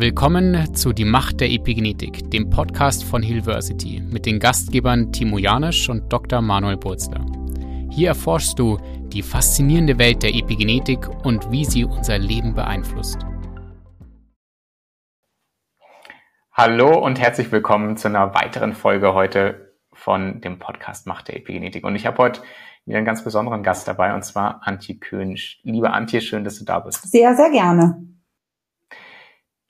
Willkommen zu Die Macht der Epigenetik, dem Podcast von Hillversity mit den Gastgebern Timo Janisch und Dr. Manuel Burzler. Hier erforschst du die faszinierende Welt der Epigenetik und wie sie unser Leben beeinflusst. Hallo und herzlich willkommen zu einer weiteren Folge heute von dem Podcast Macht der Epigenetik. Und ich habe heute wieder einen ganz besonderen Gast dabei, und zwar Antje König. Liebe Antje, schön, dass du da bist. Sehr, sehr gerne.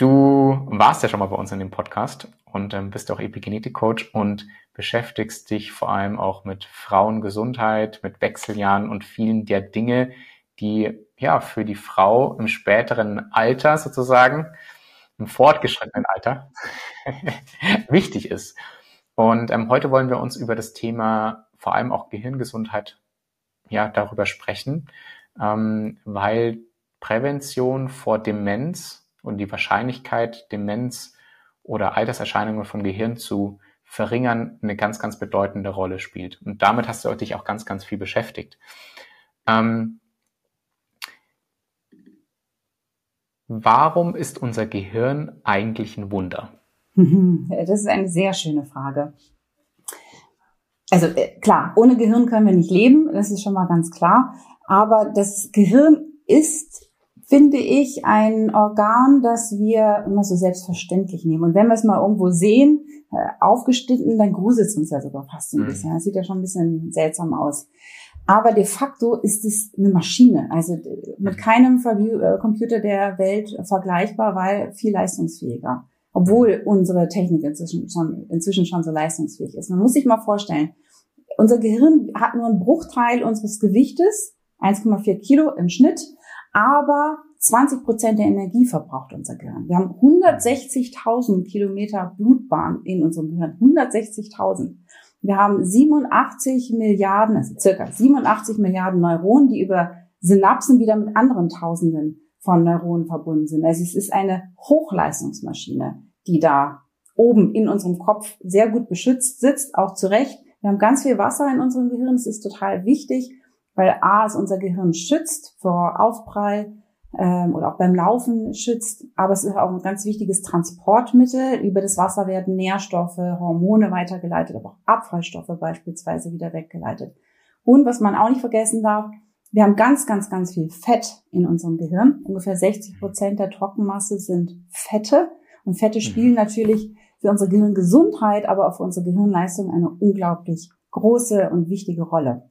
Du warst ja schon mal bei uns in dem Podcast und ähm, bist auch Epigenetik-Coach und beschäftigst dich vor allem auch mit Frauengesundheit, mit Wechseljahren und vielen der Dinge, die ja für die Frau im späteren Alter sozusagen, im fortgeschrittenen Alter, wichtig ist. Und ähm, heute wollen wir uns über das Thema vor allem auch Gehirngesundheit ja darüber sprechen, ähm, weil Prävention vor Demenz und die Wahrscheinlichkeit, Demenz oder Alterserscheinungen vom Gehirn zu verringern, eine ganz, ganz bedeutende Rolle spielt. Und damit hast du dich auch ganz, ganz viel beschäftigt. Ähm, warum ist unser Gehirn eigentlich ein Wunder? Das ist eine sehr schöne Frage. Also äh, klar, ohne Gehirn können wir nicht leben, das ist schon mal ganz klar. Aber das Gehirn ist finde ich, ein Organ, das wir immer so selbstverständlich nehmen. Und wenn wir es mal irgendwo sehen, äh, aufgeschnitten, dann gruselt es uns ja sogar fast ein mhm. bisschen. Das sieht ja schon ein bisschen seltsam aus. Aber de facto ist es eine Maschine, also mit mhm. keinem äh, Computer der Welt vergleichbar, weil viel leistungsfähiger. Obwohl unsere Technik inzwischen schon, inzwischen schon so leistungsfähig ist. Man muss sich mal vorstellen, unser Gehirn hat nur einen Bruchteil unseres Gewichtes, 1,4 Kilo im Schnitt, aber 20 Prozent der Energie verbraucht unser Gehirn. Wir haben 160.000 Kilometer Blutbahn in unserem Gehirn. 160.000. Wir haben 87 Milliarden, also circa 87 Milliarden Neuronen, die über Synapsen wieder mit anderen Tausenden von Neuronen verbunden sind. Also es ist eine Hochleistungsmaschine, die da oben in unserem Kopf sehr gut beschützt sitzt, auch zu Recht. Wir haben ganz viel Wasser in unserem Gehirn. Das ist total wichtig weil A es unser Gehirn schützt vor Aufprall ähm, oder auch beim Laufen schützt, aber es ist auch ein ganz wichtiges Transportmittel. Über das Wasser werden Nährstoffe, Hormone weitergeleitet, aber auch Abfallstoffe beispielsweise wieder weggeleitet. Und was man auch nicht vergessen darf, wir haben ganz, ganz, ganz viel Fett in unserem Gehirn. Ungefähr 60 Prozent der Trockenmasse sind Fette. Und Fette mhm. spielen natürlich für unsere Gehirngesundheit, aber auch für unsere Gehirnleistung eine unglaublich große und wichtige Rolle.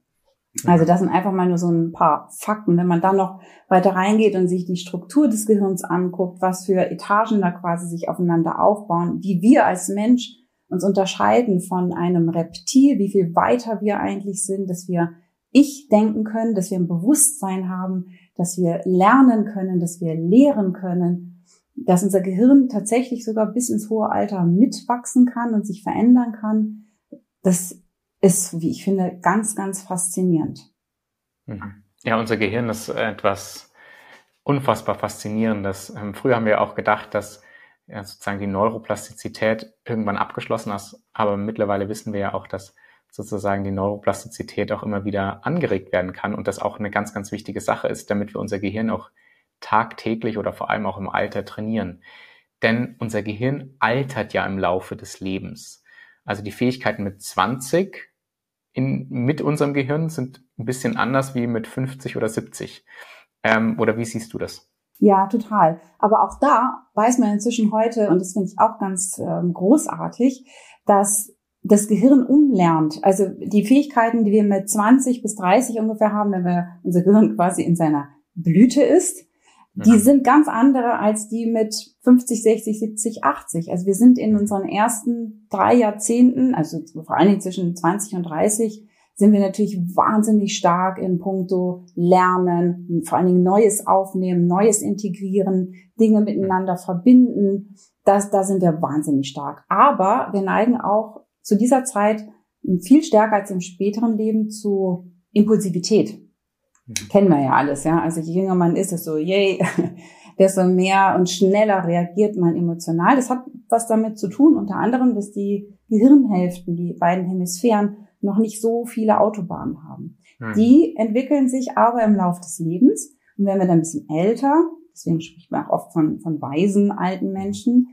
Also das sind einfach mal nur so ein paar Fakten. Wenn man dann noch weiter reingeht und sich die Struktur des Gehirns anguckt, was für Etagen da quasi sich aufeinander aufbauen, wie wir als Mensch uns unterscheiden von einem Reptil, wie viel weiter wir eigentlich sind, dass wir ich denken können, dass wir ein Bewusstsein haben, dass wir lernen können, dass wir lehren können, dass unser Gehirn tatsächlich sogar bis ins hohe Alter mitwachsen kann und sich verändern kann. Das ist, wie ich finde, ganz, ganz faszinierend. Mhm. Ja, unser Gehirn ist etwas unfassbar faszinierendes. Ähm, früher haben wir auch gedacht, dass sozusagen die Neuroplastizität irgendwann abgeschlossen ist, aber mittlerweile wissen wir ja auch, dass sozusagen die Neuroplastizität auch immer wieder angeregt werden kann und das auch eine ganz, ganz wichtige Sache ist, damit wir unser Gehirn auch tagtäglich oder vor allem auch im Alter trainieren. Denn unser Gehirn altert ja im Laufe des Lebens. Also die Fähigkeiten mit 20 in, mit unserem Gehirn sind ein bisschen anders wie mit 50 oder 70. Ähm, oder wie siehst du das? Ja, total. Aber auch da weiß man inzwischen heute, und das finde ich auch ganz ähm, großartig, dass das Gehirn umlernt. Also die Fähigkeiten, die wir mit 20 bis 30 ungefähr haben, wenn wir unser Gehirn quasi in seiner Blüte ist, die sind ganz andere als die mit 50, 60, 70, 80. Also wir sind in unseren ersten drei Jahrzehnten, also vor allen Dingen zwischen 20 und 30, sind wir natürlich wahnsinnig stark in puncto Lernen, vor allen Dingen Neues aufnehmen, Neues integrieren, Dinge miteinander verbinden. Das, da sind wir wahnsinnig stark. Aber wir neigen auch zu dieser Zeit viel stärker als im späteren Leben zu Impulsivität. Kennen wir ja alles, ja. Also je jünger man ist, desto yay, desto mehr und schneller reagiert man emotional. Das hat was damit zu tun, unter anderem, dass die Gehirnhälften, die beiden Hemisphären, noch nicht so viele Autobahnen haben. Mhm. Die entwickeln sich aber im Laufe des Lebens. Und wenn wir dann ein bisschen älter Deswegen spricht man auch oft von, von weisen alten Menschen.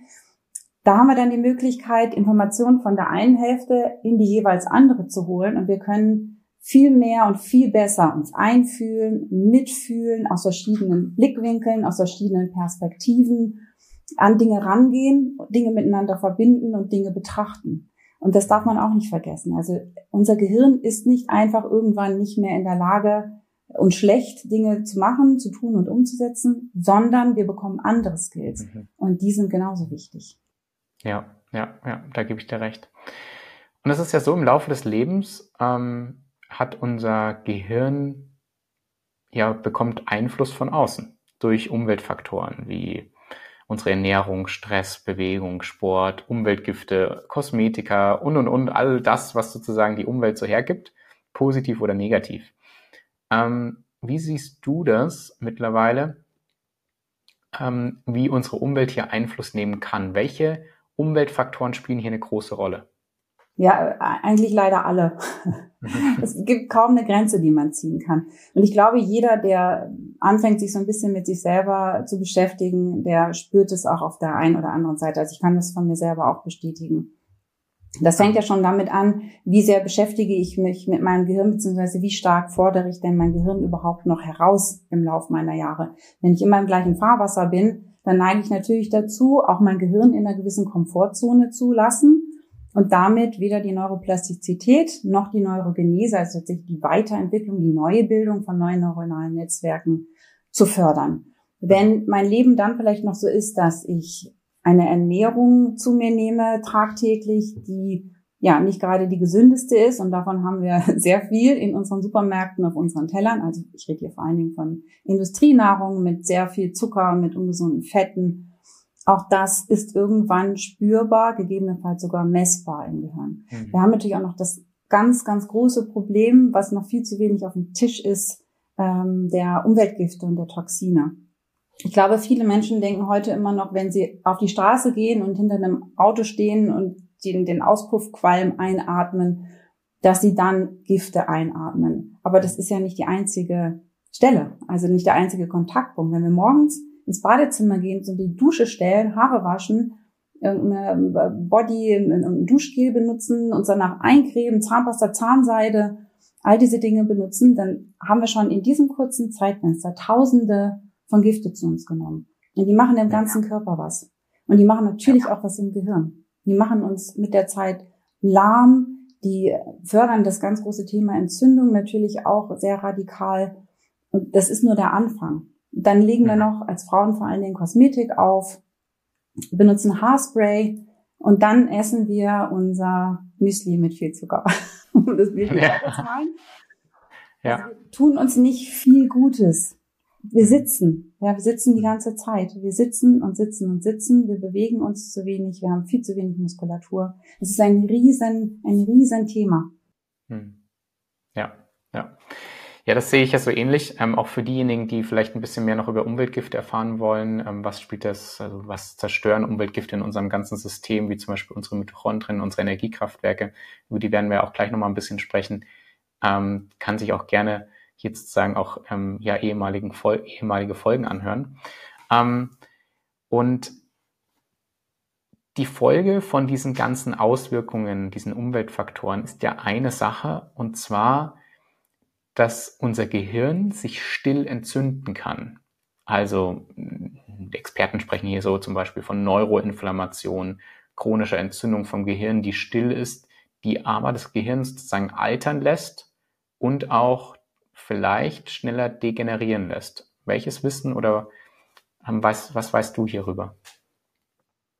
Da haben wir dann die Möglichkeit, Informationen von der einen Hälfte in die jeweils andere zu holen und wir können viel mehr und viel besser uns einfühlen, mitfühlen, aus verschiedenen Blickwinkeln, aus verschiedenen Perspektiven an Dinge rangehen, Dinge miteinander verbinden und Dinge betrachten. Und das darf man auch nicht vergessen. Also unser Gehirn ist nicht einfach irgendwann nicht mehr in der Lage und schlecht, Dinge zu machen, zu tun und umzusetzen, sondern wir bekommen andere Skills. Mhm. Und die sind genauso wichtig. Ja, ja, ja, da gebe ich dir recht. Und es ist ja so, im Laufe des Lebens ähm, hat unser Gehirn ja bekommt Einfluss von außen durch Umweltfaktoren wie unsere Ernährung, Stress, Bewegung, Sport, Umweltgifte, Kosmetika und und und all das, was sozusagen die Umwelt so hergibt, positiv oder negativ. Ähm, wie siehst du das mittlerweile, ähm, wie unsere Umwelt hier Einfluss nehmen kann? Welche Umweltfaktoren spielen hier eine große Rolle? Ja, eigentlich leider alle. es gibt kaum eine Grenze, die man ziehen kann. Und ich glaube, jeder, der anfängt, sich so ein bisschen mit sich selber zu beschäftigen, der spürt es auch auf der einen oder anderen Seite. Also ich kann das von mir selber auch bestätigen. Das fängt ja schon damit an, wie sehr beschäftige ich mich mit meinem Gehirn, beziehungsweise wie stark fordere ich denn mein Gehirn überhaupt noch heraus im Laufe meiner Jahre. Wenn ich immer im gleichen Fahrwasser bin, dann neige ich natürlich dazu, auch mein Gehirn in einer gewissen Komfortzone zu lassen und damit weder die Neuroplastizität noch die Neurogenese, also tatsächlich die Weiterentwicklung, die neue Bildung von neuen neuronalen Netzwerken zu fördern. Wenn mein Leben dann vielleicht noch so ist, dass ich eine Ernährung zu mir nehme tagtäglich, die ja nicht gerade die gesündeste ist und davon haben wir sehr viel in unseren Supermärkten auf unseren Tellern. Also ich rede hier vor allen Dingen von Industrienahrung mit sehr viel Zucker, mit ungesunden Fetten, auch das ist irgendwann spürbar, gegebenenfalls sogar messbar im Gehirn. Mhm. Wir haben natürlich auch noch das ganz, ganz große Problem, was noch viel zu wenig auf dem Tisch ist, ähm, der Umweltgifte und der Toxine. Ich glaube, viele Menschen denken heute immer noch, wenn sie auf die Straße gehen und hinter einem Auto stehen und den, den Auspuffqualm einatmen, dass sie dann Gifte einatmen. Aber das ist ja nicht die einzige Stelle, also nicht der einzige Kontaktpunkt. Wenn wir morgens ins Badezimmer gehen, so die Dusche stellen, Haare waschen, irgendeine Body, ein Duschgel benutzen, uns danach eincremen, Zahnpasta, Zahnseide, all diese Dinge benutzen, dann haben wir schon in diesem kurzen Zeitfenster Tausende von Gifte zu uns genommen. Und die machen im ganzen Körper was. Und die machen natürlich auch was im Gehirn. Die machen uns mit der Zeit lahm, die fördern das ganz große Thema Entzündung natürlich auch sehr radikal. Und das ist nur der Anfang. Dann legen wir noch als Frauen vor allen Dingen Kosmetik auf, benutzen Haarspray und dann essen wir unser Müsli mit viel Zucker. um das Bild ja. ja. Also wir tun uns nicht viel Gutes. Wir sitzen, ja, wir sitzen die ganze Zeit. Wir sitzen und sitzen und sitzen. Wir bewegen uns zu wenig. Wir haben viel zu wenig Muskulatur. Es ist ein riesen, ein riesen Thema. Hm. Ja. Ja, das sehe ich ja so ähnlich. Ähm, auch für diejenigen, die vielleicht ein bisschen mehr noch über Umweltgifte erfahren wollen, ähm, was spielt das, also was zerstören Umweltgifte in unserem ganzen System, wie zum Beispiel unsere Mitochondrien, unsere Energiekraftwerke, über die werden wir auch gleich nochmal ein bisschen sprechen, ähm, kann sich auch gerne hier sozusagen auch ähm, ja, ehemaligen Fol ehemalige Folgen anhören. Ähm, und die Folge von diesen ganzen Auswirkungen, diesen Umweltfaktoren ist ja eine Sache, und zwar dass unser Gehirn sich still entzünden kann. Also Experten sprechen hier so zum Beispiel von Neuroinflammation, chronischer Entzündung vom Gehirn, die still ist, die aber das Gehirn sozusagen altern lässt und auch vielleicht schneller degenerieren lässt. Welches Wissen oder ähm, was, was weißt du hierüber?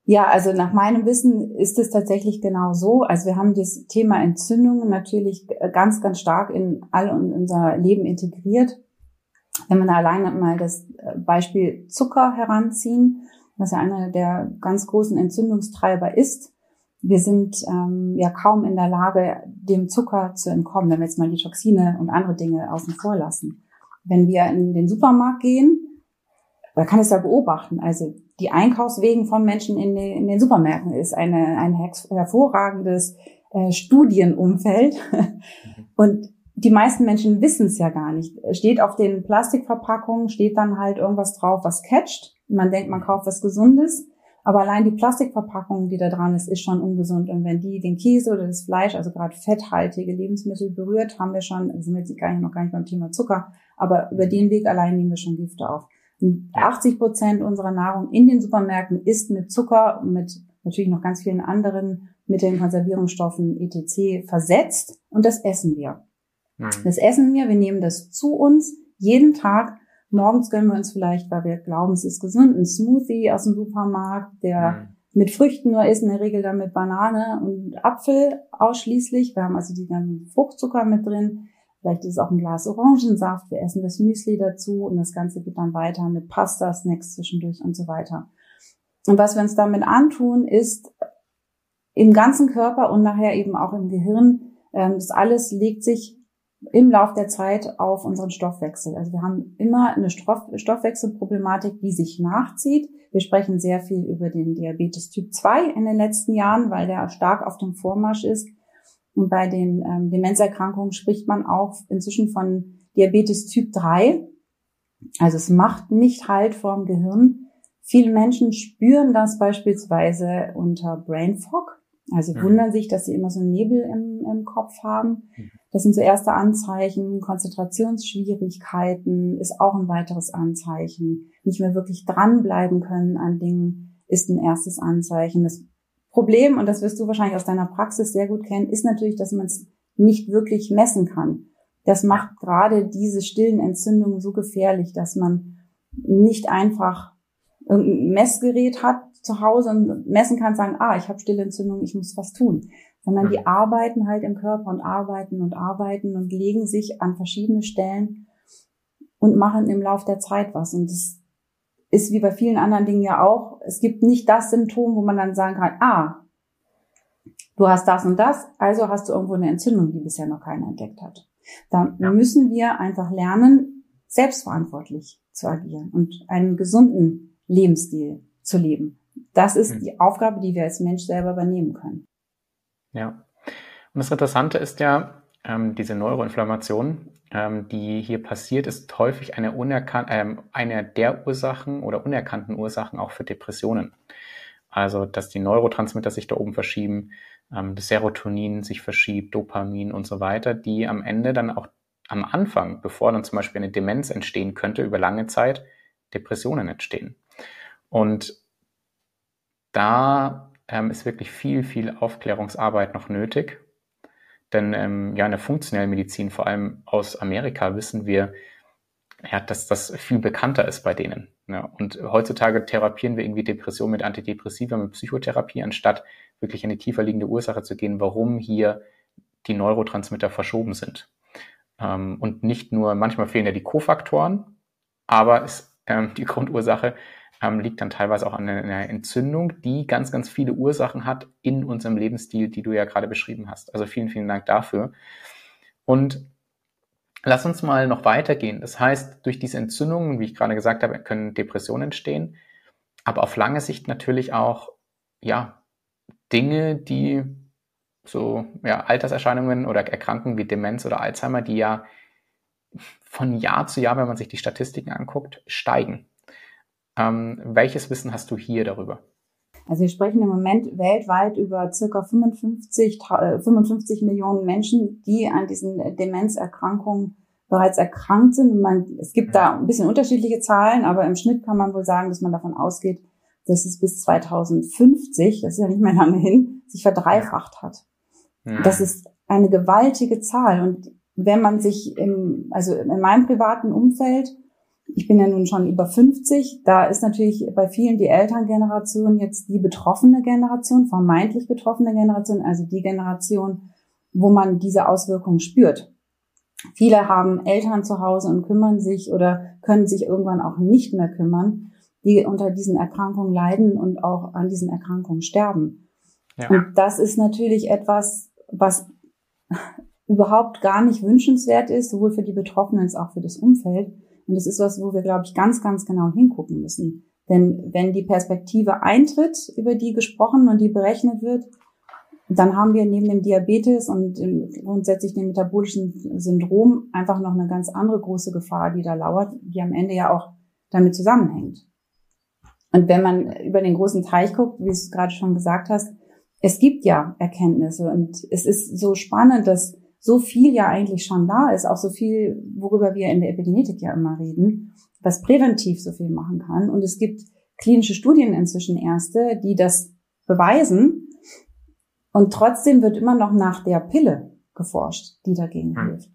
Ja, also nach meinem Wissen ist es tatsächlich genau so. Also wir haben das Thema Entzündungen natürlich ganz, ganz stark in all unser Leben integriert. Wenn man alleine mal das äh, Beispiel Zucker heranziehen, was ja einer der ganz großen Entzündungstreiber ist. Wir sind ähm, ja kaum in der Lage, dem Zucker zu entkommen, wenn wir jetzt mal die Toxine und andere Dinge außen vor lassen. Wenn wir in den Supermarkt gehen, man kann es ja beobachten. Also die Einkaufswegen von Menschen in den, in den Supermärkten ist eine, ein hervorragendes äh, Studienumfeld. Mhm. Und die meisten Menschen wissen es ja gar nicht. Steht auf den Plastikverpackungen, steht dann halt irgendwas drauf, was catcht. Man denkt, man kauft was Gesundes. Aber allein die Plastikverpackung, die da dran ist, ist schon ungesund. Und wenn die den Käse oder das Fleisch, also gerade fetthaltige Lebensmittel berührt, haben wir schon, sind wir jetzt gar nicht, noch gar nicht beim Thema Zucker, aber über den Weg allein nehmen wir schon Gifte auf. Und 80 Prozent unserer Nahrung in den Supermärkten ist mit Zucker und mit natürlich noch ganz vielen anderen Mitteln, Konservierungsstoffen, etc. versetzt. Und das essen wir. Mhm. Das essen wir, wir nehmen das zu uns jeden Tag Morgens gönnen wir uns vielleicht, weil wir glauben, es ist gesund, ein Smoothie aus dem Supermarkt, der mhm. mit Früchten nur ist, in der Regel dann mit Banane und Apfel ausschließlich. Wir haben also die ganzen Fruchtzucker mit drin. Vielleicht ist es auch ein Glas Orangensaft. Wir essen das Müsli dazu und das Ganze geht dann weiter mit Pasta, Snacks zwischendurch und so weiter. Und was wir uns damit antun, ist im ganzen Körper und nachher eben auch im Gehirn, ähm, das alles legt sich im Lauf der Zeit auf unseren Stoffwechsel. Also wir haben immer eine Stoff Stoffwechselproblematik, die sich nachzieht. Wir sprechen sehr viel über den Diabetes Typ 2 in den letzten Jahren, weil der stark auf dem Vormarsch ist. Und bei den ähm, Demenzerkrankungen spricht man auch inzwischen von Diabetes Typ 3. Also es macht nicht Halt vorm Gehirn. Viele Menschen spüren das beispielsweise unter Brain Fog. Also mhm. wundern sich, dass sie immer so einen Nebel im, im Kopf haben. Mhm. Das sind so erste Anzeichen. Konzentrationsschwierigkeiten ist auch ein weiteres Anzeichen. Nicht mehr wirklich dranbleiben können an Dingen ist ein erstes Anzeichen. Das Problem, und das wirst du wahrscheinlich aus deiner Praxis sehr gut kennen, ist natürlich, dass man es nicht wirklich messen kann. Das macht gerade diese stillen Entzündungen so gefährlich, dass man nicht einfach irgendein Messgerät hat zu Hause und messen kann, sagen, ah, ich habe stille Entzündung, ich muss was tun sondern die arbeiten halt im Körper und arbeiten und arbeiten und legen sich an verschiedene Stellen und machen im Lauf der Zeit was. Und das ist wie bei vielen anderen Dingen ja auch, es gibt nicht das Symptom, wo man dann sagen kann, ah, du hast das und das, also hast du irgendwo eine Entzündung, die bisher noch keiner entdeckt hat. Da ja. müssen wir einfach lernen, selbstverantwortlich zu agieren und einen gesunden Lebensstil zu leben. Das ist hm. die Aufgabe, die wir als Mensch selber übernehmen können. Ja. Und das Interessante ist ja, ähm, diese Neuroinflammation, ähm, die hier passiert, ist häufig eine, ähm, eine der Ursachen oder unerkannten Ursachen auch für Depressionen. Also, dass die Neurotransmitter sich da oben verschieben, ähm, das Serotonin sich verschiebt, Dopamin und so weiter, die am Ende dann auch am Anfang, bevor dann zum Beispiel eine Demenz entstehen könnte, über lange Zeit Depressionen entstehen. Und da ähm, ist wirklich viel, viel Aufklärungsarbeit noch nötig. Denn ähm, ja, in der funktionellen Medizin, vor allem aus Amerika, wissen wir, ja, dass das viel bekannter ist bei denen. Ja. Und heutzutage therapieren wir irgendwie Depression mit Antidepressiva, mit Psychotherapie, anstatt wirklich in die tiefer liegende Ursache zu gehen, warum hier die Neurotransmitter verschoben sind. Ähm, und nicht nur, manchmal fehlen ja die Kofaktoren, aber ist ähm, die Grundursache ähm, liegt dann teilweise auch an einer Entzündung, die ganz, ganz viele Ursachen hat in unserem Lebensstil, die du ja gerade beschrieben hast. Also vielen, vielen Dank dafür. Und lass uns mal noch weitergehen. Das heißt, durch diese Entzündungen, wie ich gerade gesagt habe, können Depressionen entstehen, aber auf lange Sicht natürlich auch, ja, Dinge, die so, ja, Alterserscheinungen oder Erkrankungen wie Demenz oder Alzheimer, die ja von Jahr zu Jahr, wenn man sich die Statistiken anguckt, steigen. Ähm, welches Wissen hast du hier darüber? Also wir sprechen im Moment weltweit über circa 55, 55 äh, Millionen Menschen, die an diesen Demenzerkrankungen bereits erkrankt sind. Man, es gibt da ein bisschen unterschiedliche Zahlen, aber im Schnitt kann man wohl sagen, dass man davon ausgeht, dass es bis 2050, das ist ja nicht mehr lange hin, sich verdreifacht hat. Ja. Das ist eine gewaltige Zahl. Und wenn man sich im, also in meinem privaten Umfeld ich bin ja nun schon über 50. Da ist natürlich bei vielen die Elterngeneration jetzt die betroffene Generation, vermeintlich betroffene Generation, also die Generation, wo man diese Auswirkungen spürt. Viele haben Eltern zu Hause und kümmern sich oder können sich irgendwann auch nicht mehr kümmern, die unter diesen Erkrankungen leiden und auch an diesen Erkrankungen sterben. Ja. Und das ist natürlich etwas, was überhaupt gar nicht wünschenswert ist, sowohl für die Betroffenen als auch für das Umfeld. Und das ist was, wo wir, glaube ich, ganz, ganz genau hingucken müssen. Denn wenn die Perspektive eintritt, über die gesprochen und die berechnet wird, dann haben wir neben dem Diabetes und grundsätzlich dem metabolischen Syndrom einfach noch eine ganz andere große Gefahr, die da lauert, die am Ende ja auch damit zusammenhängt. Und wenn man über den großen Teich guckt, wie du es gerade schon gesagt hast, es gibt ja Erkenntnisse und es ist so spannend, dass so viel ja eigentlich schon da ist, auch so viel, worüber wir in der Epigenetik ja immer reden, was präventiv so viel machen kann. Und es gibt klinische Studien inzwischen erste, die das beweisen. Und trotzdem wird immer noch nach der Pille geforscht, die dagegen hm. hilft.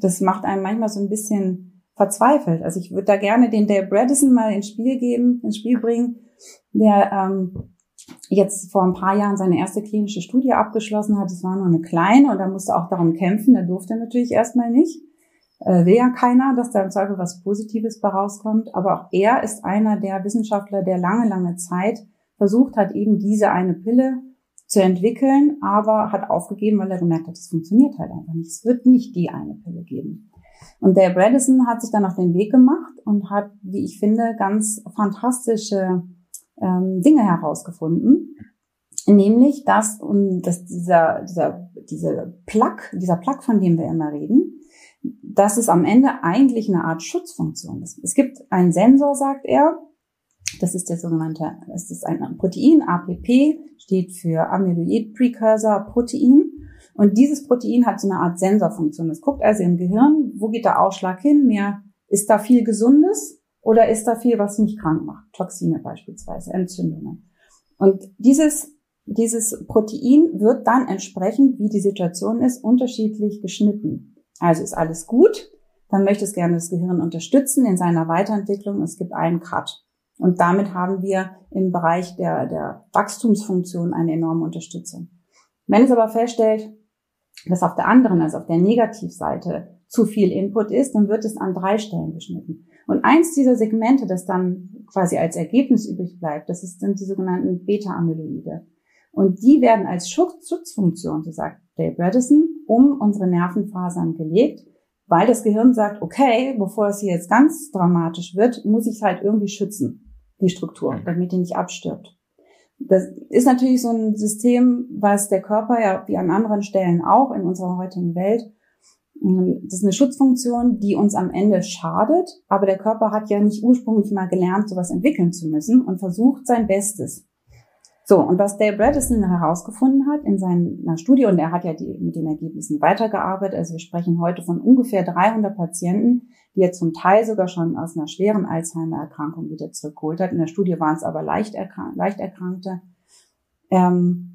Das macht einem manchmal so ein bisschen verzweifelt. Also ich würde da gerne den Dale Bredesen mal ins Spiel geben, ins Spiel bringen, der ähm, jetzt vor ein paar Jahren seine erste klinische Studie abgeschlossen hat. Es war nur eine kleine und er musste auch darum kämpfen. Er durfte natürlich erstmal nicht. Äh, will ja keiner, dass da im Zweifel was Positives bei rauskommt. Aber auch er ist einer der Wissenschaftler, der lange, lange Zeit versucht hat, eben diese eine Pille zu entwickeln, aber hat aufgegeben, weil er gemerkt hat, es funktioniert halt einfach nicht. Es wird nicht die eine Pille geben. Und der Bredesen hat sich dann auf den Weg gemacht und hat, wie ich finde, ganz fantastische ähm, Dinge herausgefunden. Nämlich, dass, und dass dieser, dieser, diese Plug, dieser Plug, von dem wir immer reden, dass es am Ende eigentlich eine Art Schutzfunktion ist. Es gibt einen Sensor, sagt er, das ist der sogenannte, das ist ein Protein, APP, steht für Amyloid Precursor Protein. Und dieses Protein hat so eine Art Sensorfunktion. Es guckt also im Gehirn, wo geht der Ausschlag hin? Mehr, ist da viel Gesundes oder ist da viel, was mich krank macht? Toxine beispielsweise, Entzündungen. Und dieses, dieses Protein wird dann entsprechend, wie die Situation ist, unterschiedlich geschnitten. Also ist alles gut, dann möchte es gerne das Gehirn unterstützen in seiner Weiterentwicklung. Es gibt einen Cut. Und damit haben wir im Bereich der, der Wachstumsfunktion eine enorme Unterstützung. Wenn es aber feststellt, dass auf der anderen, also auf der Negativseite, zu viel Input ist, dann wird es an drei Stellen geschnitten. Und eins dieser Segmente, das dann quasi als Ergebnis übrig bleibt, das sind die sogenannten Beta-Amyloide. Und die werden als Schutzfunktion, so sagt Dave Bredesen, um unsere Nervenfasern gelegt, weil das Gehirn sagt, okay, bevor es hier jetzt ganz dramatisch wird, muss ich es halt irgendwie schützen, die Struktur, mhm. damit die nicht abstirbt. Das ist natürlich so ein System, was der Körper ja wie an anderen Stellen auch in unserer heutigen Welt, das ist eine Schutzfunktion, die uns am Ende schadet, aber der Körper hat ja nicht ursprünglich mal gelernt, sowas entwickeln zu müssen und versucht sein Bestes. So, und was Dale Bredesen herausgefunden hat in seiner Studie, und er hat ja die, mit den Ergebnissen weitergearbeitet, also wir sprechen heute von ungefähr 300 Patienten, die er zum Teil sogar schon aus einer schweren Alzheimer-Erkrankung wieder zurückgeholt hat. In der Studie waren es aber leicht, leicht Erkrankte. Ähm,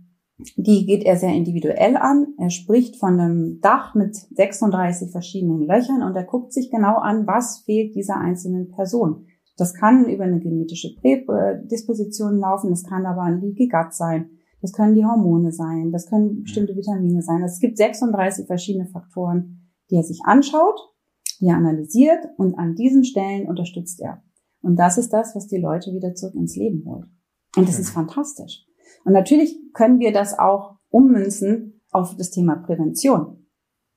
die geht er sehr individuell an. Er spricht von einem Dach mit 36 verschiedenen Löchern und er guckt sich genau an, was fehlt dieser einzelnen Person. Das kann über eine genetische Prädisposition laufen, das kann aber ein Leaky Gut sein, das können die Hormone sein, das können bestimmte Vitamine sein. Es gibt 36 verschiedene Faktoren, die er sich anschaut, die er analysiert und an diesen Stellen unterstützt er. Und das ist das, was die Leute wieder zurück ins Leben holt. Und das ist fantastisch. Und natürlich können wir das auch ummünzen auf das Thema Prävention.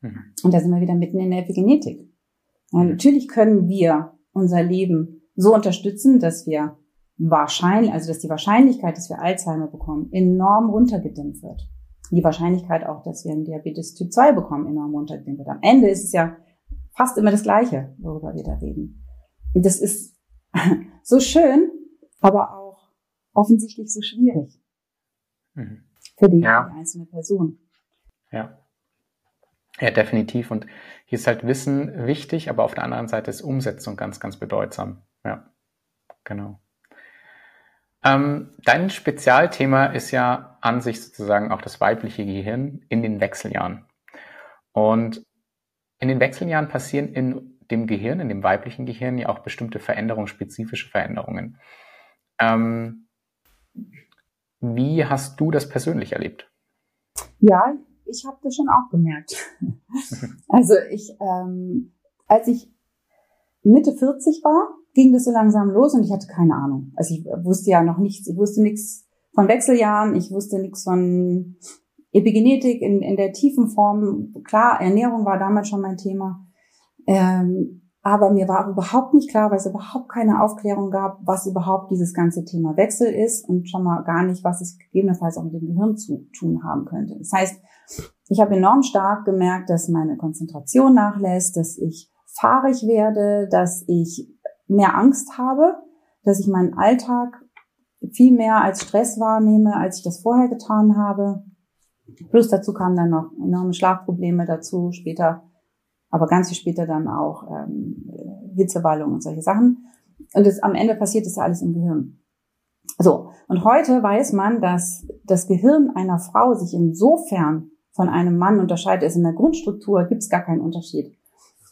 Mhm. Und da sind wir wieder mitten in der Epigenetik. Ja, natürlich können wir unser Leben so unterstützen, dass wir wahrscheinlich, also dass die Wahrscheinlichkeit, dass wir Alzheimer bekommen, enorm runtergedimmt wird. Die Wahrscheinlichkeit auch, dass wir einen Diabetes Typ 2 bekommen, enorm runtergedimmt wird. Am Ende ist es ja fast immer das Gleiche, worüber wir da reden. Und das ist so schön, aber auch offensichtlich so schwierig. Mhm. Für die, ja. einzelne Person. Ja. Ja, definitiv. Und hier ist halt Wissen wichtig, aber auf der anderen Seite ist Umsetzung ganz, ganz bedeutsam. Ja, genau. Ähm, dein Spezialthema ist ja an sich sozusagen auch das weibliche Gehirn in den Wechseljahren. Und in den Wechseljahren passieren in dem Gehirn, in dem weiblichen Gehirn ja auch bestimmte Veränderungen, spezifische Veränderungen. Ähm, wie hast du das persönlich erlebt? Ja, ich habe das schon auch gemerkt. also ich, ähm, als ich Mitte 40 war, ging das so langsam los und ich hatte keine Ahnung. Also ich wusste ja noch nichts, ich wusste nichts von Wechseljahren, ich wusste nichts von Epigenetik in, in der tiefen Form. Klar, Ernährung war damals schon mein Thema. Ähm, aber mir war überhaupt nicht klar, weil es überhaupt keine Aufklärung gab, was überhaupt dieses ganze Thema Wechsel ist und schon mal gar nicht, was es gegebenenfalls auch mit dem Gehirn zu tun haben könnte. Das heißt, ich habe enorm stark gemerkt, dass meine Konzentration nachlässt, dass ich fahrig werde, dass ich mehr Angst habe, dass ich meinen Alltag viel mehr als Stress wahrnehme, als ich das vorher getan habe. Plus dazu kamen dann noch enorme Schlafprobleme dazu, später, aber ganz viel später dann auch ähm, Hitzewallung und solche Sachen. Und das, am Ende passiert das ja alles im Gehirn. So, und heute weiß man, dass das Gehirn einer Frau sich insofern von einem Mann unterscheidet. Also in der Grundstruktur gibt es gar keinen Unterschied.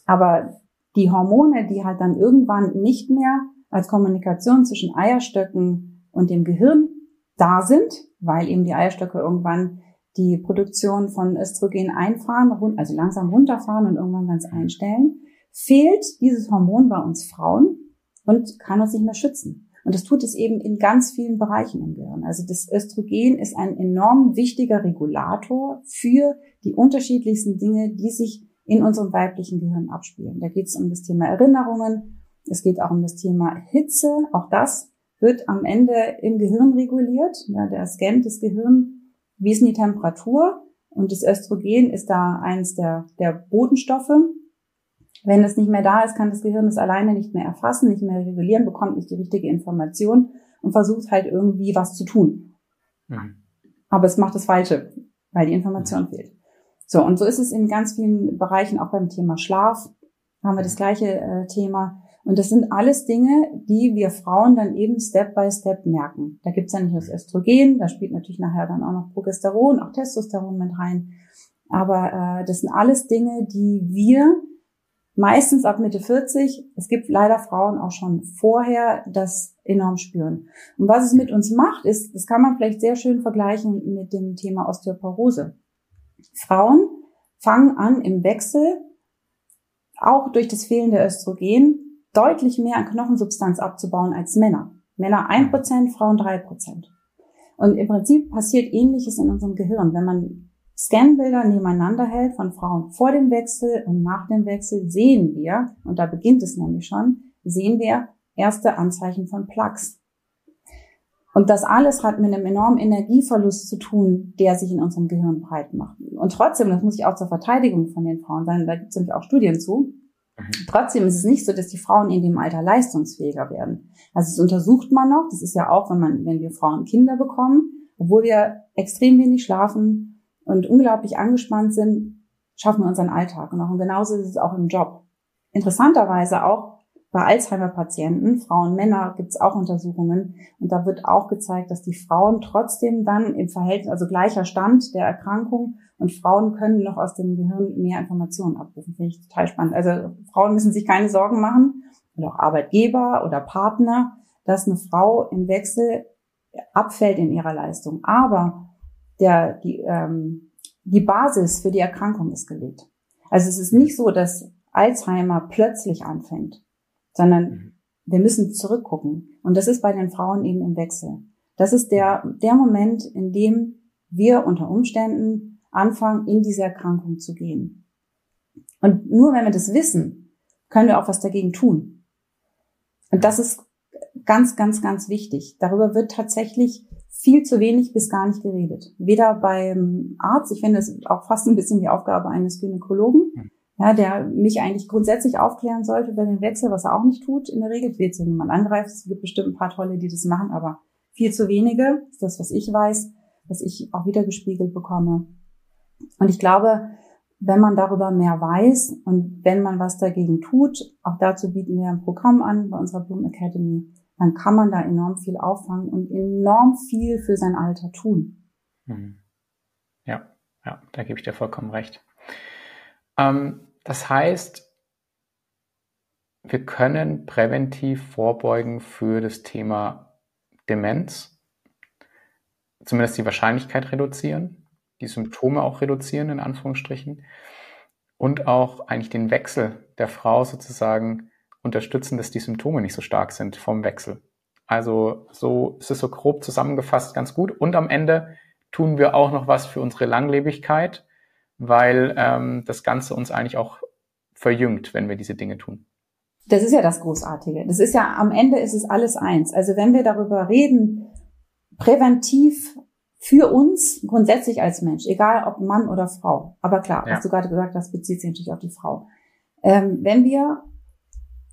Aber die Hormone, die halt dann irgendwann nicht mehr als Kommunikation zwischen Eierstöcken und dem Gehirn da sind, weil eben die Eierstöcke irgendwann die Produktion von Östrogen einfahren, also langsam runterfahren und irgendwann ganz einstellen, fehlt dieses Hormon bei uns Frauen und kann uns nicht mehr schützen. Und das tut es eben in ganz vielen Bereichen im Gehirn. Also das Östrogen ist ein enorm wichtiger Regulator für die unterschiedlichsten Dinge, die sich in unserem weiblichen Gehirn abspielen. Da geht es um das Thema Erinnerungen, es geht auch um das Thema Hitze. Auch das wird am Ende im Gehirn reguliert. Ja, der scannt das Gehirn, wie ist denn die Temperatur? Und das Östrogen ist da eins der, der Botenstoffe. Wenn es nicht mehr da ist, kann das Gehirn es alleine nicht mehr erfassen, nicht mehr regulieren, bekommt nicht die richtige Information und versucht halt irgendwie was zu tun. Mhm. Aber es macht das Falsche, weil die Information mhm. fehlt. So, und so ist es in ganz vielen Bereichen, auch beim Thema Schlaf, haben wir das gleiche äh, Thema. Und das sind alles Dinge, die wir Frauen dann eben Step by Step merken. Da gibt's ja nicht das Östrogen, da spielt natürlich nachher dann auch noch Progesteron, auch Testosteron mit rein. Aber äh, das sind alles Dinge, die wir meistens ab Mitte 40, es gibt leider Frauen auch schon vorher, das enorm spüren. Und was es mit uns macht, ist, das kann man vielleicht sehr schön vergleichen mit dem Thema Osteoporose. Frauen fangen an im Wechsel, auch durch das fehlende Östrogen, deutlich mehr an Knochensubstanz abzubauen als Männer. Männer ein Prozent, Frauen drei Prozent. Und im Prinzip passiert Ähnliches in unserem Gehirn. Wenn man Scanbilder nebeneinander hält von Frauen vor dem Wechsel und nach dem Wechsel, sehen wir, und da beginnt es nämlich schon, sehen wir erste Anzeichen von Plaques. Und das alles hat mit einem enormen Energieverlust zu tun, der sich in unserem Gehirn breit macht. Und trotzdem, das muss ich auch zur Verteidigung von den Frauen sagen, da gibt es nämlich auch Studien zu, mhm. Trotzdem ist es nicht so, dass die Frauen in dem Alter leistungsfähiger werden. Also das untersucht man noch. Das ist ja auch, wenn man, wenn wir Frauen Kinder bekommen, obwohl wir extrem wenig schlafen und unglaublich angespannt sind, schaffen wir unseren Alltag. Auch und genauso ist es auch im Job. Interessanterweise auch bei Alzheimer-Patienten, Frauen, Männer, gibt es auch Untersuchungen. Und da wird auch gezeigt, dass die Frauen trotzdem dann im Verhältnis, also gleicher Stand der Erkrankung und Frauen können noch aus dem Gehirn mehr Informationen abrufen. Finde ich total spannend. Also Frauen müssen sich keine Sorgen machen, oder auch Arbeitgeber oder Partner, dass eine Frau im Wechsel abfällt in ihrer Leistung. Aber der, die, ähm, die Basis für die Erkrankung ist gelegt. Also es ist nicht so, dass Alzheimer plötzlich anfängt sondern mhm. wir müssen zurückgucken. Und das ist bei den Frauen eben im Wechsel. Das ist der, der Moment, in dem wir unter Umständen anfangen, in diese Erkrankung zu gehen. Und nur wenn wir das wissen, können wir auch was dagegen tun. Und das ist ganz, ganz, ganz wichtig. Darüber wird tatsächlich viel zu wenig bis gar nicht geredet. Weder beim Arzt, ich finde es auch fast ein bisschen die Aufgabe eines Gynäkologen, mhm ja, der mich eigentlich grundsätzlich aufklären sollte über den Wechsel, was er auch nicht tut in der Regel. Jetzt hier niemand angreifen. Es gibt bestimmt ein paar tolle, die das machen, aber viel zu wenige ist das, was ich weiß, was ich auch wieder gespiegelt bekomme. Und ich glaube, wenn man darüber mehr weiß und wenn man was dagegen tut, auch dazu bieten wir ein Programm an bei unserer Bloom Academy, dann kann man da enorm viel auffangen und enorm viel für sein Alter tun. Mhm. Ja, ja, da gebe ich dir vollkommen recht. Ähm, das heißt, wir können präventiv vorbeugen für das Thema Demenz, zumindest die Wahrscheinlichkeit reduzieren, die Symptome auch reduzieren, in Anführungsstrichen, und auch eigentlich den Wechsel der Frau sozusagen unterstützen, dass die Symptome nicht so stark sind vom Wechsel. Also so ist es so grob zusammengefasst ganz gut. Und am Ende tun wir auch noch was für unsere Langlebigkeit weil ähm, das Ganze uns eigentlich auch verjüngt, wenn wir diese Dinge tun. Das ist ja das Großartige. Das ist ja, am Ende ist es alles eins. Also wenn wir darüber reden, präventiv für uns grundsätzlich als Mensch, egal ob Mann oder Frau. Aber klar, ja. was du gerade gesagt hast, bezieht sich natürlich auf die Frau. Ähm, wenn wir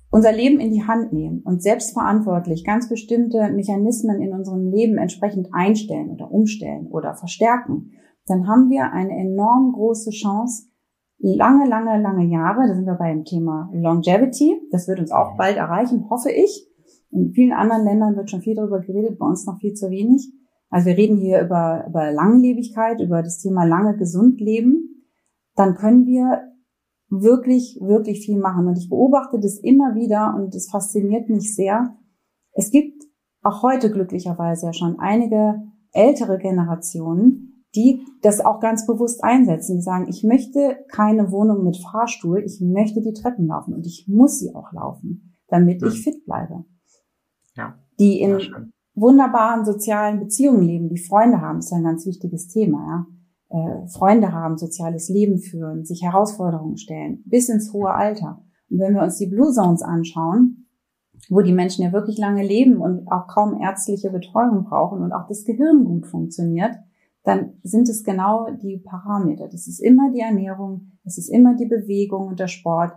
unser Leben in die Hand nehmen und selbstverantwortlich ganz bestimmte Mechanismen in unserem Leben entsprechend einstellen oder umstellen oder verstärken, dann haben wir eine enorm große Chance, lange, lange, lange Jahre, da sind wir beim Thema Longevity, das wird uns auch bald erreichen, hoffe ich. In vielen anderen Ländern wird schon viel darüber geredet, bei uns noch viel zu wenig. Also wir reden hier über, über Langlebigkeit, über das Thema lange gesund leben. Dann können wir wirklich, wirklich viel machen. Und ich beobachte das immer wieder und es fasziniert mich sehr. Es gibt auch heute glücklicherweise ja schon einige ältere Generationen, die das auch ganz bewusst einsetzen. Die sagen, ich möchte keine Wohnung mit Fahrstuhl, ich möchte die Treppen laufen und ich muss sie auch laufen, damit ich fit bleibe. Ja. Die in wunderbaren sozialen Beziehungen leben, die Freunde haben, ist ein ganz wichtiges Thema. Ja äh, Freunde haben, soziales Leben führen, sich Herausforderungen stellen, bis ins hohe Alter. Und wenn wir uns die Blue Zones anschauen, wo die Menschen ja wirklich lange leben und auch kaum ärztliche Betreuung brauchen und auch das Gehirn gut funktioniert, dann sind es genau die Parameter. Das ist immer die Ernährung, es ist immer die Bewegung und der Sport,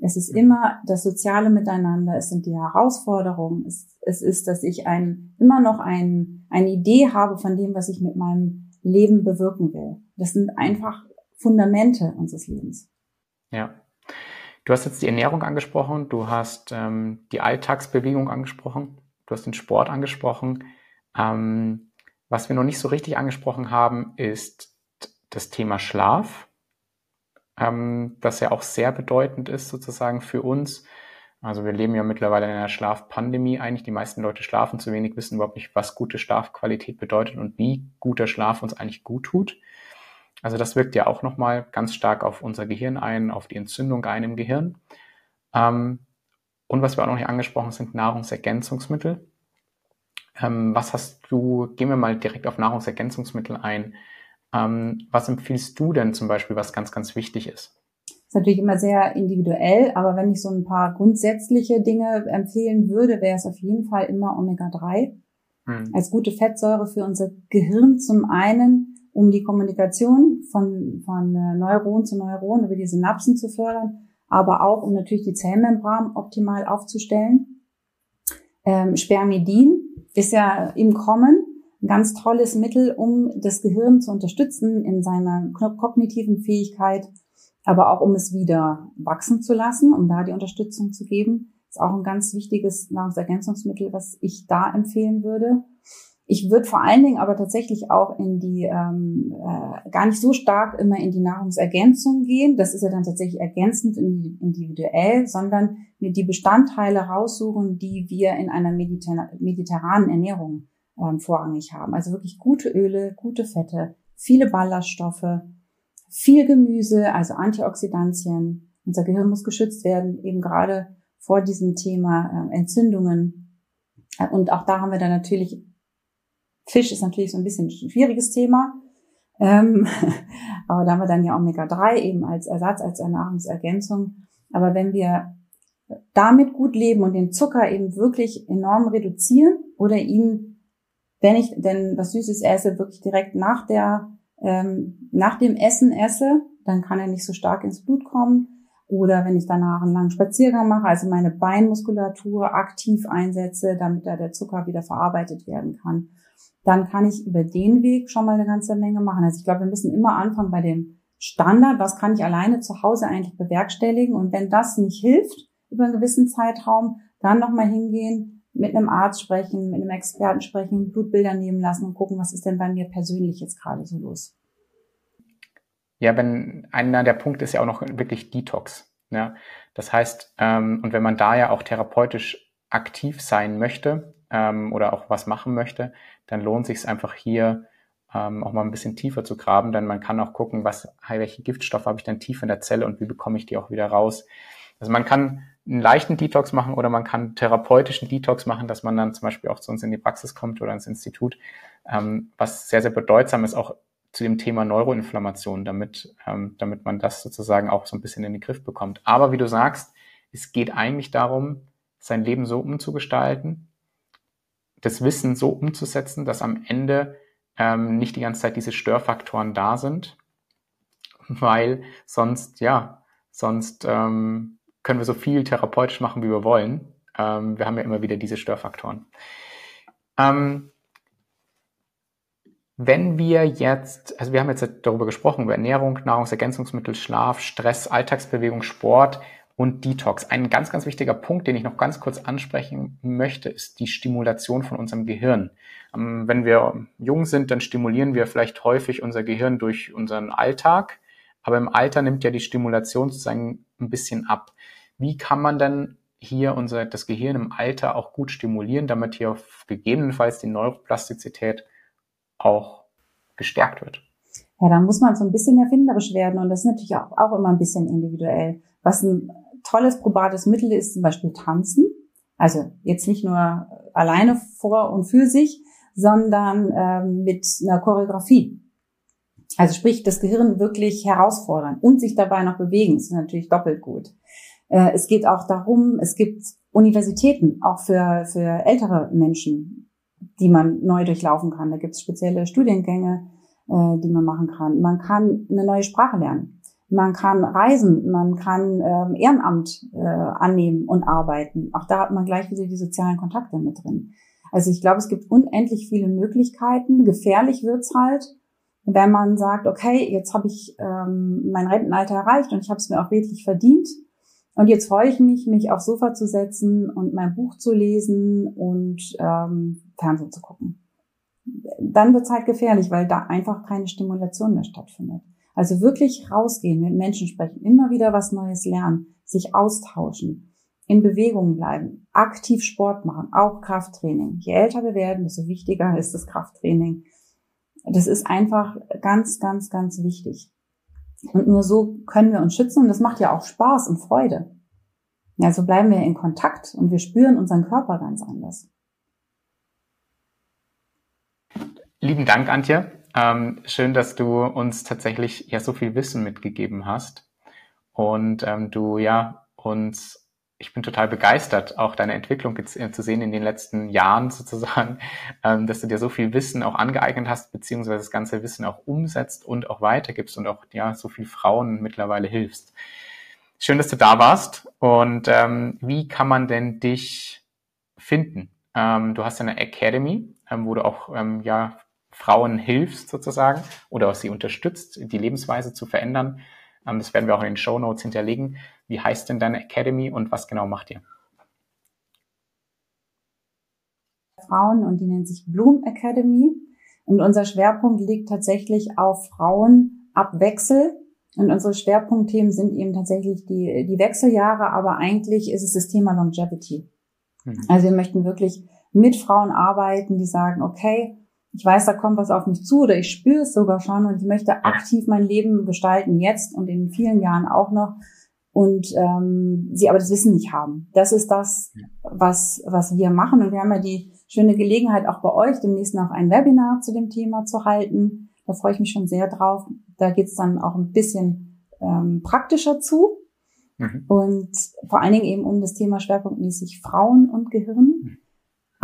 es ist immer das soziale Miteinander, es sind die Herausforderungen, es, es ist, dass ich ein, immer noch ein, eine Idee habe von dem, was ich mit meinem Leben bewirken will. Das sind einfach Fundamente unseres Lebens. Ja. Du hast jetzt die Ernährung angesprochen, du hast ähm, die Alltagsbewegung angesprochen, du hast den Sport angesprochen. Ähm, was wir noch nicht so richtig angesprochen haben, ist das Thema Schlaf, ähm, das ja auch sehr bedeutend ist sozusagen für uns. Also wir leben ja mittlerweile in einer Schlafpandemie eigentlich. Die meisten Leute schlafen zu wenig, wissen überhaupt nicht, was gute Schlafqualität bedeutet und wie guter Schlaf uns eigentlich gut tut. Also das wirkt ja auch nochmal ganz stark auf unser Gehirn ein, auf die Entzündung ein im Gehirn. Ähm, und was wir auch noch nicht angesprochen sind Nahrungsergänzungsmittel. Ähm, was hast du, gehen wir mal direkt auf Nahrungsergänzungsmittel ein. Ähm, was empfiehlst du denn zum Beispiel, was ganz, ganz wichtig ist? ist natürlich immer sehr individuell, aber wenn ich so ein paar grundsätzliche Dinge empfehlen würde, wäre es auf jeden Fall immer Omega-3 mhm. als gute Fettsäure für unser Gehirn zum einen, um die Kommunikation von, von äh, Neuron zu Neuron über die Synapsen zu fördern, aber auch um natürlich die Zellmembran optimal aufzustellen. Ähm, Spermidin ist ja im Kommen ein ganz tolles Mittel, um das Gehirn zu unterstützen in seiner kognitiven Fähigkeit aber auch um es wieder wachsen zu lassen, um da die Unterstützung zu geben. Ist auch ein ganz wichtiges Nahrungsergänzungsmittel, was ich da empfehlen würde. Ich würde vor allen Dingen aber tatsächlich auch in die, ähm, äh, gar nicht so stark immer in die Nahrungsergänzung gehen. Das ist ja dann tatsächlich ergänzend individuell, sondern mir die Bestandteile raussuchen, die wir in einer mediter mediterranen Ernährung ähm, vorrangig haben. Also wirklich gute Öle, gute Fette, viele Ballaststoffe, viel Gemüse, also Antioxidantien. Unser Gehirn muss geschützt werden, eben gerade vor diesem Thema äh, Entzündungen. Und auch da haben wir dann natürlich, Fisch ist natürlich so ein bisschen ein schwieriges Thema. Ähm, aber da haben wir dann ja Omega-3 eben als Ersatz, als Nahrungsergänzung. Aber wenn wir damit gut leben und den Zucker eben wirklich enorm reduzieren oder ihn, wenn ich denn was Süßes esse, wirklich direkt nach der ähm, nach dem Essen esse, dann kann er nicht so stark ins Blut kommen. Oder wenn ich danach einen langen Spaziergang mache, also meine Beinmuskulatur aktiv einsetze, damit da der Zucker wieder verarbeitet werden kann, dann kann ich über den Weg schon mal eine ganze Menge machen. Also ich glaube, wir müssen immer anfangen bei dem Standard, was kann ich alleine zu Hause eigentlich bewerkstelligen? Und wenn das nicht hilft über einen gewissen Zeitraum, dann nochmal hingehen, mit einem Arzt sprechen, mit einem Experten sprechen, Blutbilder nehmen lassen und gucken, was ist denn bei mir persönlich jetzt gerade so los. Ja, wenn einer der Punkte ist ja auch noch wirklich Detox. Ja? Das heißt, ähm, und wenn man da ja auch therapeutisch aktiv sein möchte ähm, oder auch was machen möchte, dann lohnt sich es einfach hier ähm, auch mal ein bisschen tiefer zu graben, denn man kann auch gucken, was, welche Giftstoffe habe ich denn tief in der Zelle und wie bekomme ich die auch wieder raus. Also man kann einen leichten Detox machen oder man kann therapeutischen Detox machen, dass man dann zum Beispiel auch zu uns in die Praxis kommt oder ins Institut, ähm, was sehr, sehr bedeutsam ist, auch zu dem Thema Neuroinflammation, damit, ähm, damit man das sozusagen auch so ein bisschen in den Griff bekommt. Aber wie du sagst, es geht eigentlich darum, sein Leben so umzugestalten, das Wissen so umzusetzen, dass am Ende ähm, nicht die ganze Zeit diese Störfaktoren da sind, weil sonst, ja, sonst ähm, können wir so viel therapeutisch machen, wie wir wollen. Ähm, wir haben ja immer wieder diese Störfaktoren. Ähm, wenn wir jetzt, also wir haben jetzt darüber gesprochen, über Ernährung, Nahrungsergänzungsmittel, Schlaf, Stress, Alltagsbewegung, Sport und Detox. Ein ganz, ganz wichtiger Punkt, den ich noch ganz kurz ansprechen möchte, ist die Stimulation von unserem Gehirn. Ähm, wenn wir jung sind, dann stimulieren wir vielleicht häufig unser Gehirn durch unseren Alltag, aber im Alter nimmt ja die Stimulation sozusagen ein bisschen ab. Wie kann man denn hier unser, das Gehirn im Alter auch gut stimulieren, damit hier gegebenenfalls die Neuroplastizität auch gestärkt wird. Ja, da muss man so ein bisschen erfinderisch werden und das ist natürlich auch, auch immer ein bisschen individuell. Was ein tolles, probates Mittel ist, zum Beispiel Tanzen. Also jetzt nicht nur alleine vor und für sich, sondern ähm, mit einer Choreografie. Also sprich, das Gehirn wirklich herausfordern und sich dabei noch bewegen, ist natürlich doppelt gut. Äh, es geht auch darum, es gibt Universitäten, auch für, für ältere Menschen, die man neu durchlaufen kann. Da gibt es spezielle Studiengänge, äh, die man machen kann. Man kann eine neue Sprache lernen. Man kann reisen, man kann ähm, Ehrenamt äh, annehmen und arbeiten. Auch da hat man gleich wieder die sozialen Kontakte mit drin. Also ich glaube, es gibt unendlich viele Möglichkeiten. Gefährlich wird's halt, wenn man sagt, okay, jetzt habe ich ähm, mein Rentenalter erreicht und ich habe es mir auch wirklich verdient und jetzt freue ich mich, mich aufs Sofa zu setzen und mein Buch zu lesen und ähm, Fernsehen zu gucken. Dann wird es halt gefährlich, weil da einfach keine Stimulation mehr stattfindet. Also wirklich rausgehen, mit Menschen sprechen, immer wieder was Neues lernen, sich austauschen, in Bewegung bleiben, aktiv Sport machen, auch Krafttraining. Je älter wir werden, desto wichtiger ist das Krafttraining. Das ist einfach ganz, ganz, ganz wichtig. Und nur so können wir uns schützen und das macht ja auch Spaß und Freude. Ja, so bleiben wir in Kontakt und wir spüren unseren Körper ganz anders. Lieben Dank, Antje. Ähm, schön, dass du uns tatsächlich ja so viel Wissen mitgegeben hast und ähm, du ja uns ich bin total begeistert, auch deine Entwicklung äh, zu sehen in den letzten Jahren sozusagen, ähm, dass du dir so viel Wissen auch angeeignet hast, beziehungsweise das ganze Wissen auch umsetzt und auch weitergibst und auch ja so viel Frauen mittlerweile hilfst. Schön, dass du da warst. Und ähm, wie kann man denn dich finden? Ähm, du hast eine Academy, ähm, wo du auch ähm, ja Frauen hilfst sozusagen oder auch sie unterstützt, die Lebensweise zu verändern. Ähm, das werden wir auch in den Show Notes hinterlegen. Wie heißt denn deine Academy und was genau macht ihr? Frauen und die nennt sich Bloom Academy. Und unser Schwerpunkt liegt tatsächlich auf Frauen ab Wechsel. Und unsere Schwerpunktthemen sind eben tatsächlich die, die Wechseljahre, aber eigentlich ist es das Thema Longevity. Mhm. Also wir möchten wirklich mit Frauen arbeiten, die sagen, okay, ich weiß, da kommt was auf mich zu oder ich spüre es sogar schon und ich möchte aktiv mein Leben gestalten, jetzt und in vielen Jahren auch noch und ähm, sie aber das Wissen nicht haben. Das ist das, was, was wir machen. Und wir haben ja die schöne Gelegenheit, auch bei euch demnächst noch ein Webinar zu dem Thema zu halten. Da freue ich mich schon sehr drauf. Da geht's dann auch ein bisschen ähm, praktischer zu. Mhm. Und vor allen Dingen eben um das Thema schwerpunktmäßig Frauen und Gehirn. Mhm.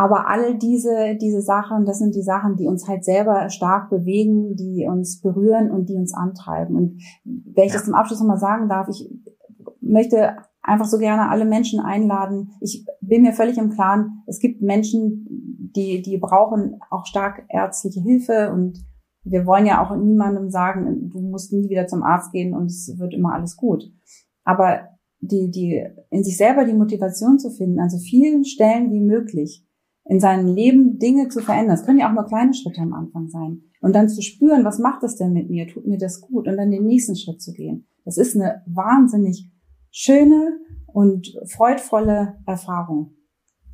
Aber all diese, diese Sachen, das sind die Sachen, die uns halt selber stark bewegen, die uns berühren und die uns antreiben. Und wenn ich ja. das zum Abschluss nochmal sagen darf, ich möchte einfach so gerne alle Menschen einladen. Ich bin mir völlig im Klaren, es gibt Menschen, die, die brauchen auch stark ärztliche Hilfe und wir wollen ja auch niemandem sagen, du musst nie wieder zum Arzt gehen und es wird immer alles gut. Aber die, die, in sich selber die Motivation zu finden, an so vielen Stellen wie möglich, in seinem Leben Dinge zu verändern. Das können ja auch nur kleine Schritte am Anfang sein. Und dann zu spüren, was macht das denn mit mir? Tut mir das gut? Und dann den nächsten Schritt zu gehen. Das ist eine wahnsinnig schöne und freudvolle Erfahrung.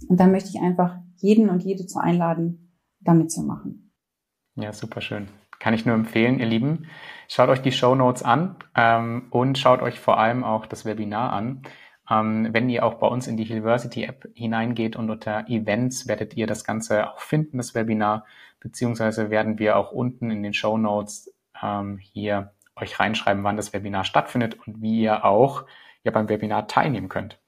Und da möchte ich einfach jeden und jede zu einladen, damit zu machen. Ja, super schön. Kann ich nur empfehlen, ihr Lieben. Schaut euch die Show Notes an ähm, und schaut euch vor allem auch das Webinar an. Ähm, wenn ihr auch bei uns in die University App hineingeht und unter Events werdet ihr das Ganze auch finden, das Webinar, beziehungsweise werden wir auch unten in den Show Notes ähm, hier euch reinschreiben, wann das Webinar stattfindet und wie ihr auch ja beim Webinar teilnehmen könnt.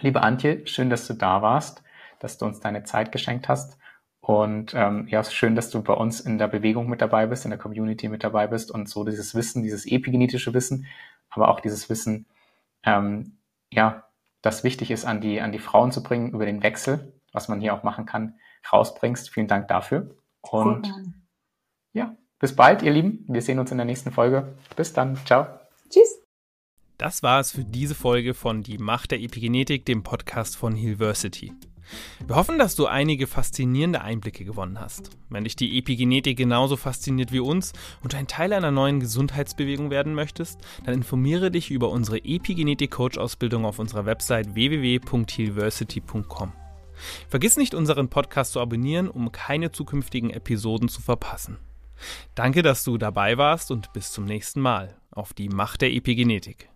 Liebe Antje, schön, dass du da warst, dass du uns deine Zeit geschenkt hast. Und ähm, ja, schön, dass du bei uns in der Bewegung mit dabei bist, in der Community mit dabei bist und so dieses Wissen, dieses epigenetische Wissen, aber auch dieses Wissen, ähm, ja, das wichtig ist, an die, an die Frauen zu bringen über den Wechsel, was man hier auch machen kann, rausbringst. Vielen Dank dafür. Und ja, bis bald, ihr Lieben. Wir sehen uns in der nächsten Folge. Bis dann. Ciao. Tschüss. Das war es für diese Folge von Die Macht der Epigenetik, dem Podcast von Healversity. Wir hoffen, dass du einige faszinierende Einblicke gewonnen hast. Wenn dich die Epigenetik genauso fasziniert wie uns und ein Teil einer neuen Gesundheitsbewegung werden möchtest, dann informiere dich über unsere Epigenetik-Coach-Ausbildung auf unserer Website www.healversity.com. Vergiss nicht, unseren Podcast zu abonnieren, um keine zukünftigen Episoden zu verpassen. Danke, dass du dabei warst und bis zum nächsten Mal auf die Macht der Epigenetik.